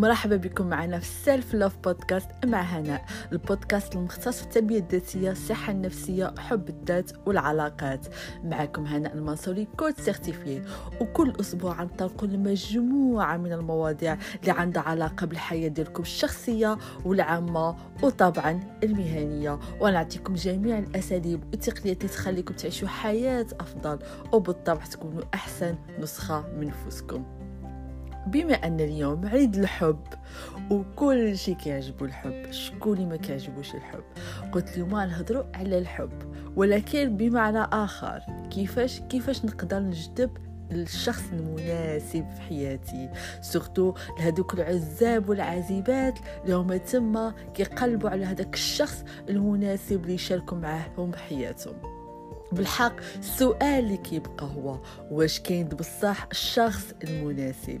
مرحبا بكم معنا في ال Self Love Podcast مع هناء البودكاست المختص في التنمية الذاتية الصحة النفسية حب الذات والعلاقات. معكم هناء المنصوري coach certifiée وكل أسبوع نطلق مجموعة من المواضيع اللي عندها علاقة بالحياة ديالكم الشخصية والعامة وطبعا المهنية. ونعطيكم جميع الأساليب والتقنيات اللي تخليكم تعيشوا حياة أفضل وبالطبع تكونوا أحسن نسخة من نفوسكم. بما أن اليوم عيد الحب وكل شيء كيعجبو الحب شكون اللي ما كيعجبوش الحب؟ قلت اليوم نهضروا على الحب ولكن بمعنى آخر كيفاش كيفاش نقدر نجذب الشخص المناسب في حياتي؟ سورتو لهذوك العزاب والعزيبات اللي هما تما كيقلبوا على هذاك الشخص المناسب اللي يشاركوا معاهم حياتهم. بالحق السؤال اللي كيبقى هو واش كاين بصح الشخص المناسب؟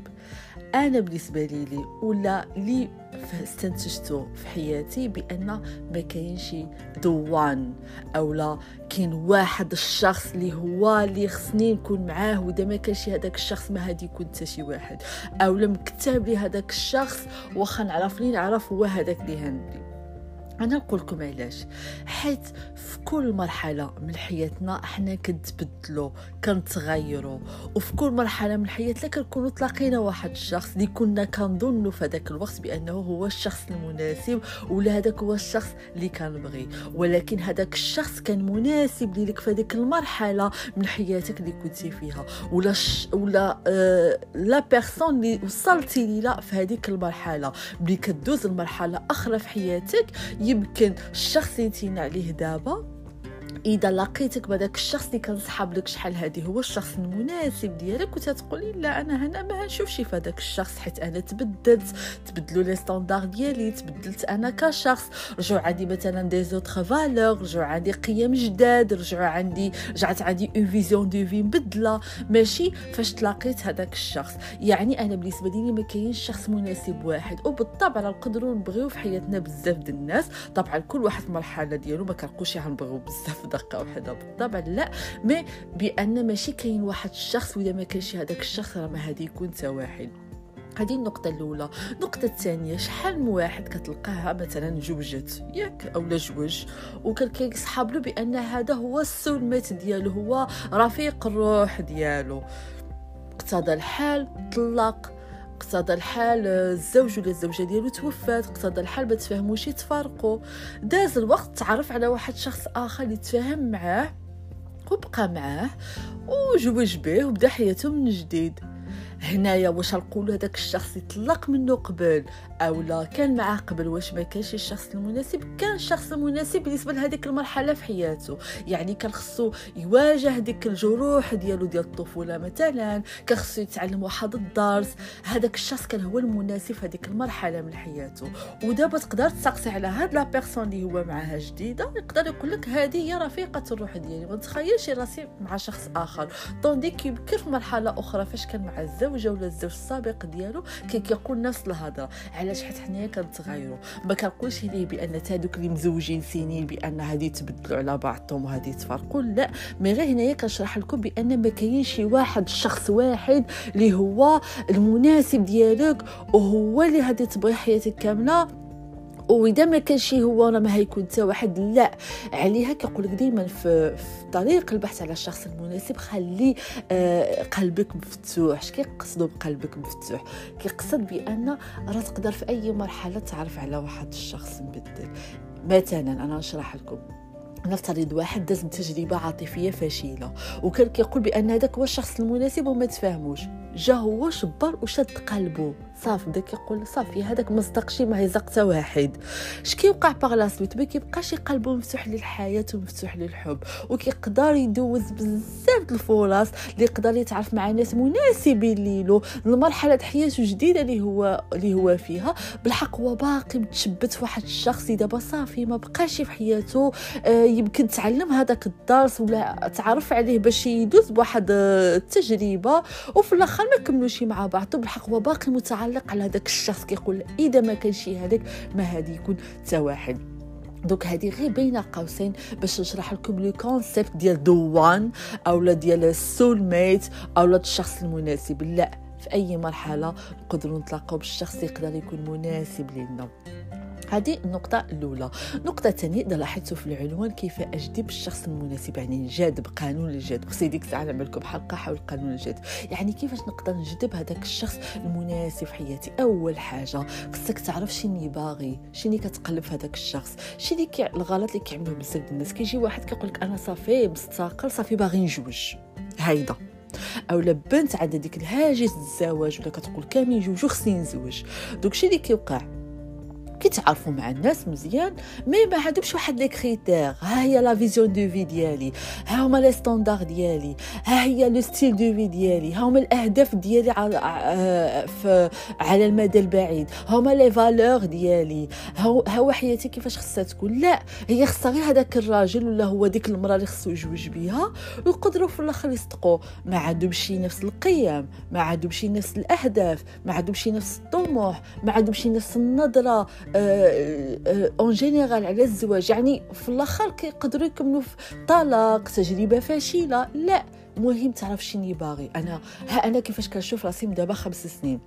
أنا بالنسبة لي لي ولا لي استنتجته في حياتي بأن ما كاينش دوان أو لا كاين واحد الشخص اللي هو اللي خصني نكون معاه وإذا ما كانش هذاك الشخص ما هادي يكون حتى شي واحد أو لم كتب لي هذاك الشخص واخا نعرفني نعرف هو هذاك اللي هندي أنا نقول لكم علاش. حيت في كل مرحلة من حياتنا إحنا كنتبدلوا كنتغيروا وفي كل مرحلة من حياتنا كنكونوا تلاقينا واحد الشخص اللي كنا كنظنوا في هذاك الوقت بأنه هو الشخص المناسب ولا هذاك هو الشخص اللي كنبغي. ولكن هذاك الشخص كان مناسب ليك في هذيك المرحلة من حياتك اللي كنتي فيها. ولا ش... ولا آه... لا بيرسون اللي وصلتي ليها في هذيك المرحلة. ملي كدوز المرحلة أخرى في حياتك يمكن الشخص اللي عليه دابا. إذا لقيتك بهذاك الشخص اللي كان صحاب لك شحال هذه هو الشخص المناسب ديالك وتتقولي لا أنا هنا ما نشوفش في هذاك الشخص حيت أنا تبدلت تبدلوا les standards ديالي تبدلت أنا كشخص رجعوا عندي مثلا des autres valeurs رجعوا عندي قيم جداد رجعوا عندي رجعت عندي une vision de vie مبدلة. ماشي فاش تلاقيت هذاك الشخص. يعني أنا بالنسبة لي ما كاينش شخص مناسب واحد. وبالطبع نقدروا نبغيو في حياتنا بزاف ديال الناس طبعا كل واحد في المرحله ديالو ما كنقولش غنبغيو بزاف دقة وحده بالطبع لا. مي بأن ماشي كاين واحد الشخص واذا ما كانش هذاك الشخص راه ما هادي يكون تا واحد هذه النقطة الأولى. النقطة الثانية شحال من واحد كتلقاها مثلا جوجت؟ ياك أو جوج. وكان كيصحاب له بأن هذا هو السول ميت ديالو هو رفيق الروح ديالو. اقتضى الحال طلق. اقتضى الحال الزوج ولا الزوجة ديالو توفات اقتضى الحال ما تفاهموش يتفارقوا داز الوقت تعرف على واحد شخص آخر اللي تفاهم معاه وبقى معاه وجوج به وبدا حياته من جديد. هنايا واش نقولوا هذاك الشخص يطلق منه قبل؟ أو لا كان معاه قبل واش ما كانش الشخص المناسب؟ كان الشخص المناسب بالنسبة لهذيك المرحلة في حياته. يعني كان خصو يواجه ديك الجروح ديالو ديال الطفولة مثلا كان خصو يتعلم واحد الدرس. هذاك الشخص كان هو المناسب في هذيك المرحلة من حياته. ودابا تقدر تسقسي على هاد لا بيرسون اللي هو معاها جديدة يقدر يقول لك هذه هي رفيقة الروح ديالي. ما تخيلش راسي مع شخص آخر. طوندي كيبكر في مرحله أخرى فاش كان مع الزوجه ولا الزوج السابق ديالو كي كيقول نفس الهضرة. علاش؟ حيت حنايا كنتغيروا ما كنقولش ليه بأن هادوك اللي مزوجين سنين بأن هادي تبدلوا على بعضهم وهادي تفرقوا لا. مي غير هنايا كنشرح لكم بأن ما كاينش شي واحد شخص واحد اللي هو المناسب ديالك وهو اللي غادي تبغي حياتك كاملة. وإذا ما كانش هو راه ما هيكون حتى واحد لا. عليها كيقول لك دائما في, في طريق البحث على الشخص المناسب خلي آه قلبك مفتوح. اش كيقصدوا بقلبك مفتوح؟ كيقصد بأن راه تقدر في أي مرحلة تعرف على واحد الشخص مبدل مثلا أنا نشرح لكم. نفترض واحد داز تجربة عاطفية فاشلة وكان كيقول بأن هذاك هو الشخص المناسب وما تفاهموش. جا هو شبر وشد قلبه. صافي بدا كيقول صافي هذاك ما صدقش ما يزق حتى واحد. اش كيوقع باغ لا سويت ما كيبقاش قلبه مفتوح للحياة ومفتوح للحب وكيقدر يدوز بزاف الفرص اللي يقدر يتعرف مع ناس مناسبين ليلو لمرحلة حياته جديدة اللي هو اللي هو فيها. بالحق هو باقي متشبت في واحد الشخص دابا صافي ما بقاش في حياته آه يمكن تعلم هذاك الدرس ولا تعرف عليه باش يدوز بواحد التجربة وفي الآخر ما كملوش مع بعض. بالحق هو باقي متعلق على هذاك الشخص كيقول إذا ما كانش هذاك ما هادي يكون حتى واحد. دوك هذه غير بين قوسين باش نشرح لكم le concept ديال the one أولا ديال ال soulmate أولا الشخص المناسب. لا في أي مرحلة نقدروا نتلاقاو بالشخص يقدر يكون مناسب لنا هذه النقطة الأولى. النقطة الثانية إذا لاحظتوا في العنوان كيف أجذب الشخص المناسب يعني الجذب قانون الجذب خصني ديك الساعة نعمل لكم حلقة حول قانون الجذب يعني كيفاش نقدر نجذب هذاك الشخص المناسب في حياتي؟ أول حاجة خصك تعرف شني باغي شني كتقلب في هذاك الشخص شني كي الغلط اللي كيعملوه بزاف الناس. كيجي واحد كيقول لك أنا صافي مستقل صافي باغي نجوج. هيدا. أولا بنت عندها ديك الهاجس الزواج ولا كتقول كامل جوج خصني نزوج. دوك شي اللي كيوقع؟ كيتعرفوا مع الناس مزيان mais ما عندهمش واحد les critères ها هي la vision de vie ديالي ها هما les standards ديالي ها هي le style de vie ديالي ها هما الأهداف ديالي على على المدى البعيد ها هما les valeurs ديالي. ها هو حياتي كيفاش خصها تكون؟ لا هي خصها غير هذاك الراجل ولا هو ديك المرأة اللي خصو يجوج بها ويقدروا في الآخر يصدقوا. ما عندهمش نفس القيم ما عندهمش نفس الأهداف ما عندهمش نفس الطموح ما عندهمش نفس النظرة en général على الزواج. يعني في الأخر كيقدروا يكملوا في طلاق تجربة فاشلة. لا مهم تعرف شنو باغي أنا ها أنا كيفاش كنشوف راسي من دابا خمس سنين.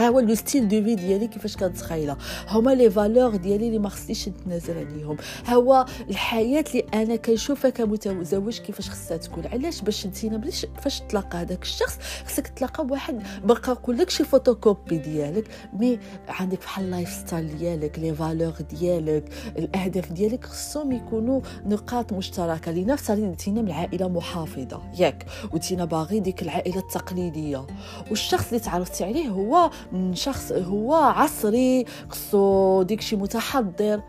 ها هو le style de vie ديالي كيفاش كنتخيلها هما les valeurs ديالي اللي ما خصنيش نتنازل عليهم. ها هو الحياة اللي أنا كنشوفها كمتزوج كيفاش خصها تكون. علاش باش أنت باش فاش تلاقى هذاك الشخص؟ خصك تلاقى بواحد بقى نقول لك شي فوتوكوبي ديالك. mais عندك بحال ال lifestyle ديالك les valeurs ديالك الأهداف ديالك خصهم يكونوا نقاط مشتركة. لنفس تينا من عائله محافظة. ياك. وتينا باغي ديك العائلة التقليدية. والشخص اللي تعرفتي عليه هو شخص هو عصري خصو ديكشي متحضر.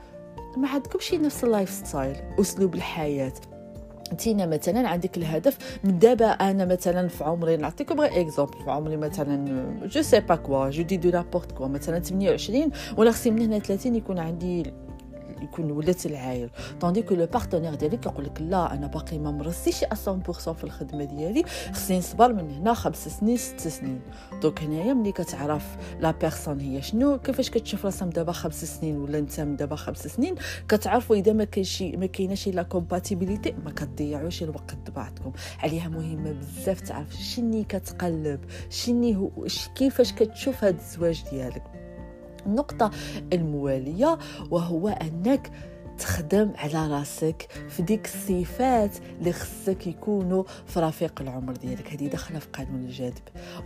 ما عندكمش نفس ال lifestyle أسلوب الحياة. أنتينا مثلا عندك الهدف من دابا أنا مثلا في عمري نعطيكم غير exemple في عمري مثلا je sais pas quoi je dis de n'importe quoi مثلا 28 ولا خصني من هنا 30 يكون عندي يكون ولات العايل tandis que le partenaire ديالك يقول لك لا أنا باقي ما مرسيش 100% في الخدمة ديالي. خصني نصبر من هنا خمس سنين ست سنين. donc هنايا ملي كتعرف la personne هي شنو كيفاش كتشوف راسها من دابا خمس سنين ولا انت من دابا خمس سنين كتعرفوا إذا ما كاينش ما كايناش la compatibilité ما كتضيعوش الوقت بعضكم عليها مهمة بزاف تعرف شني كتقلب شني هو كيفاش كتشوف هذا الزواج ديالك. النقطة الموالية وهو أنك تخدم على راسك في ديك الصفات اللي خصك يكونوا في رفيق العمر ديالك. هذه داخلة في قانون الجذب.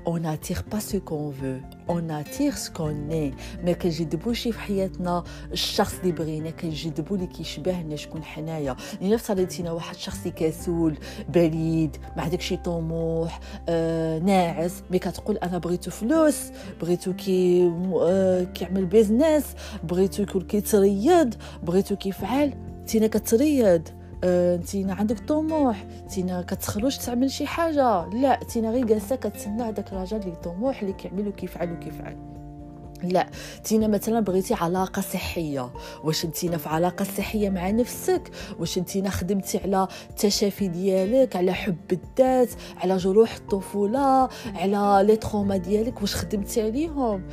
on attire pas ce qu'on veut on attire on est ما كنجذبوش في حياتنا الشخص اللي بغينا كنجذبو اللي كيشبهنا شكون حنايا. نفس ريتينا واحد شخص كسول بليد ما عندك شي طموح آه ناعس. mais كتقول أنا بغيتو فلوس بغيتو كي آه كيعمل business بغيتو يكون كيتريض بغيتو كيف تفعل تينا كتريض أه تينا عندك طموح تينا كتخرج تعمل شي حاجة. لا تينا غير جالسة كتسنى هذاك الراجل اللي طموح اللي كيعمل وكيفعل وكيفعل. لا تينا مثلا بغيتي علاقة صحية. واش انتينا في علاقة صحية مع نفسك؟ واش انتينا خدمتي على التشافي ديالك على حب الذات على جروح الطفولة على les traumas ديالك؟ واش خدمتي عليهم؟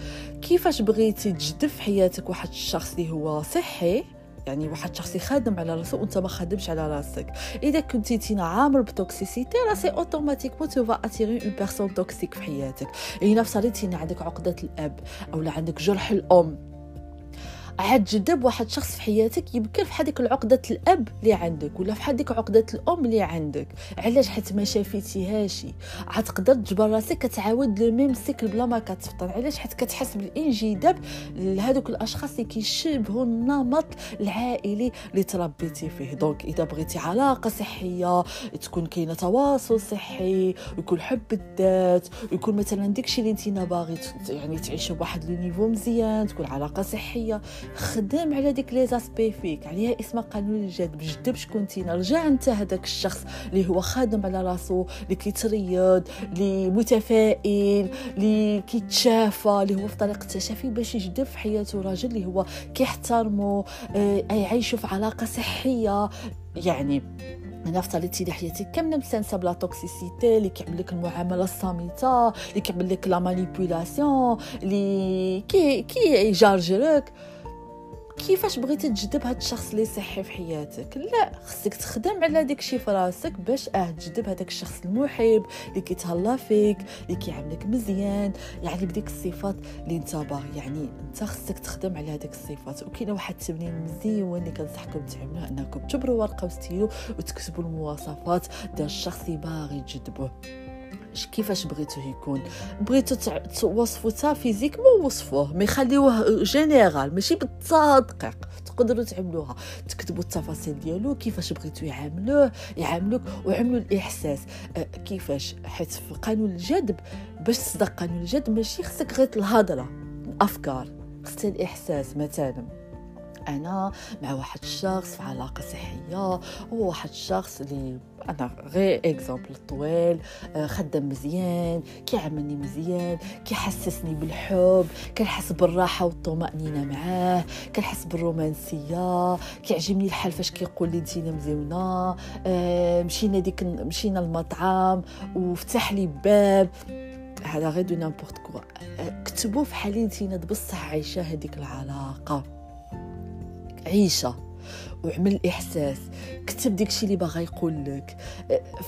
كيفاش بغيتي تجذب في حياتك واحد الشخص اللي هو صحي؟ يعني واحد شخص يخدم على راسو وانت ما خدمش على راسك. إذا كنتي تينا عامر ب toxicité راه c'est automatiquement tu vas attirer une personne toxique في حياتك. اي نفس عندك عقدة الأب أو عندك جرح الأم. غاد تجذب واحد شخص في حياتك يمكن في هذيك العقدة الأب اللي عندك ولا في هذيك عقدة الأم اللي عندك. علاش حيت ما شافيتيهاش غاد تقدر تجبر راسك كتعاود le même cycle بلا ما كتفطن. علاش حيت كتحس بالانجذاب لهذوك الأشخاص اللي كيشبهوا النمط العائلي اللي تربيتي فيه؟ donc إذا بغيتي علاقة صحية تكون كاينة تواصل صحي يكون حب الذات يكون مثلا داكشي اللي انت باغي يعني تعيشوا بواحد لو نيفو مزيان تكون علاقة صحية. خدام على ديك لي زاسبي فيك عليها اسمها قانون الجذب. جذب شكون تينا؟ رجع انت هذاك الشخص اللي هو خادم على راسو اللي كيتريض اللي متفائل اللي كيتشافى اللي هو في طريق التشافي باش يجذب في حياته راجل اللي هو كيحترمه آه يعيشوا في علاقة صحية. يعني أنا افترضتي لي حياتي كامله مسانسه بلا toxicité اللي كيعمل لك المعاملة الصامتة اللي كيعمل لك la manipulation اللي كي كي يجارجرك كيفاش بغيتي تجذب هاد الشخص اللي صحي في حياتك؟ لا خصك تخدم على داك الشيء في راسك باش آه تجذب هذاك الشخص المحب اللي كيتهلا فيك اللي كيعاملك مزيان يعني بديك الصفات اللي انت باغي يعني انت خصك تخدم على هذيك الصفات. وكاينه واحد التمرين مزيون اللي كنصحكم تعملوه أنكم تجبروا ورقة وستيلو وتكتبوا المواصفات ديال الشخص اللي باغي تجذبوه. كيفاش بغيتو يكون؟ بغيتو توصفو تا physiquement وصفوه mais خليوه général ماشي بالتدقيق تقدروا تعملوها. تكتبوا التفاصيل ديالو كيفاش بغيتو يعاملوه يعاملوك وعملوا الإحساس. كيفاش؟ حيت في قانون الجذب باش تصدق قانون الجذب ماشي خصك غير الهضره الأفكار خصها الاحساس مثلا. أنا مع واحد الشخص في علاقة صحية هو واحد الشخص اللي أنا غير اكزامبل طويل آه، خدام مزيان كيعاملني مزيان كيحسسني بالحب كنحس بالراحة والطمأنينة معاه كنحس بالرومانسية كيعجبني الحال فاش كيقول لي انتينا مزيونة آه، مشينا ديك مشينا المطعم وفتح لي باب. هذا غير de n'importe quoi. آه، كتبوا في حالي انتينا بصح عايشة هذيك العلاقة. عيشة وعمل الاحساس كتب داكشي اللي باغا يقول لك.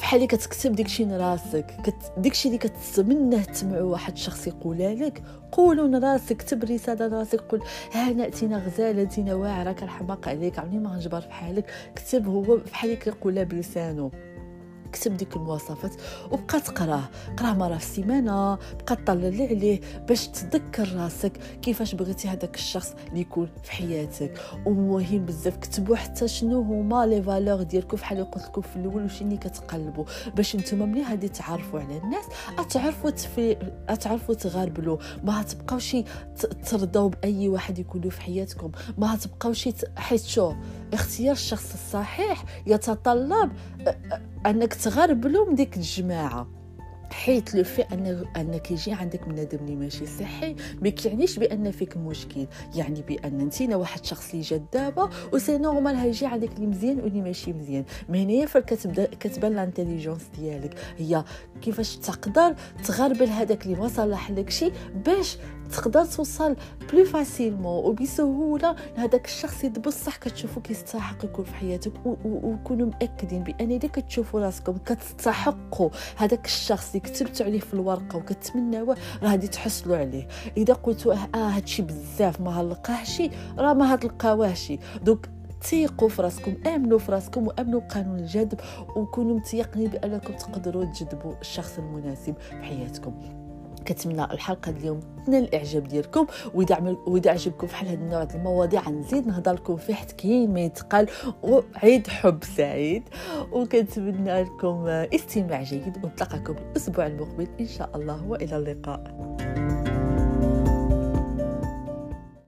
فحال كتكتب داكشي لراسك. داكشي اللي كتمنى تسمعو واحد الشخص يقولها لك قولوا لراسك كتب رسالة لراسك قول ها ناتينا غزالة انتينا واعرة كنحماق عليك عمري ما غنجبر في حالك كتب هو بحال كيقولها بلسانه كتب ديك المواصفات. وبقى تقراه قراه مرة في السيمانة بقى تطلع عليه باش تذكر راسك كيفاش بغيتي هذاك الشخص اللي يكون في حياتك. ومهم بزاف كتبوا حتى شنو هما لي فالور ديالكم فحال قلت لكم في الأول وشي اللي كتقلبوا باش نتوما ملي غادي تعرفوا على الناس اتعرفوا تفي اتعرفوا تغربلوا ما هتبقاوش ترضوا بأي واحد يكونوا في حياتكم. ما هتبقاوش حيت شو اختيار الشخص الصحيح يتطلب انك تغربلو من ديك الجماعة. حيت le fait ان أنك يجي عندك بنادم اللي ماشي صحي ما كيعنيش بأن فيك مشكل. يعني بأن انتينا واحد شخص اللي جذابه و c'est normal هيجي عندك اللي مزيان واللي ماشي مزيان. mais هنايا فين كتبدا كتبان l'intelligence ديالك. هي كيفاش تقدر تغربل هذاك اللي ما صلح لك شي باش تقدر توصل بلو فاسيلمون وبسهوله لهذاك الشخص اللي بصح كتشوفو كيستحق يكون في حياتك وكونوا مأكدين بان اذا كتشوفوا راسكم كتستحقوا هذاك الشخص اللي كتبتوا عليه في الورقة وكتمناوه راه غادي تحصلوا عليه. إذا قلتوا آه هادشي بزاف ما هنلقاهش راه ما هتلقاوهش دوك تيقوا في راسكم آمنوا في راسكم وآمنوا بقانون الجذب وكونوا متيقنين بأنكم تقدروا تجذبوا الشخص المناسب في حياتكم. كنتمنى الحلقة اليوم تنال الإعجاب ديالكم وإذا عجبكم في هذا النوع ديال المواضيع نزيد نهضر لكم فيه حتى كاين ما يتقال وعيد حب سعيد. وكنتمنى لكم استماع جيد ونتلاقاكم الأسبوع المقبل إن شاء الله وإلى اللقاء.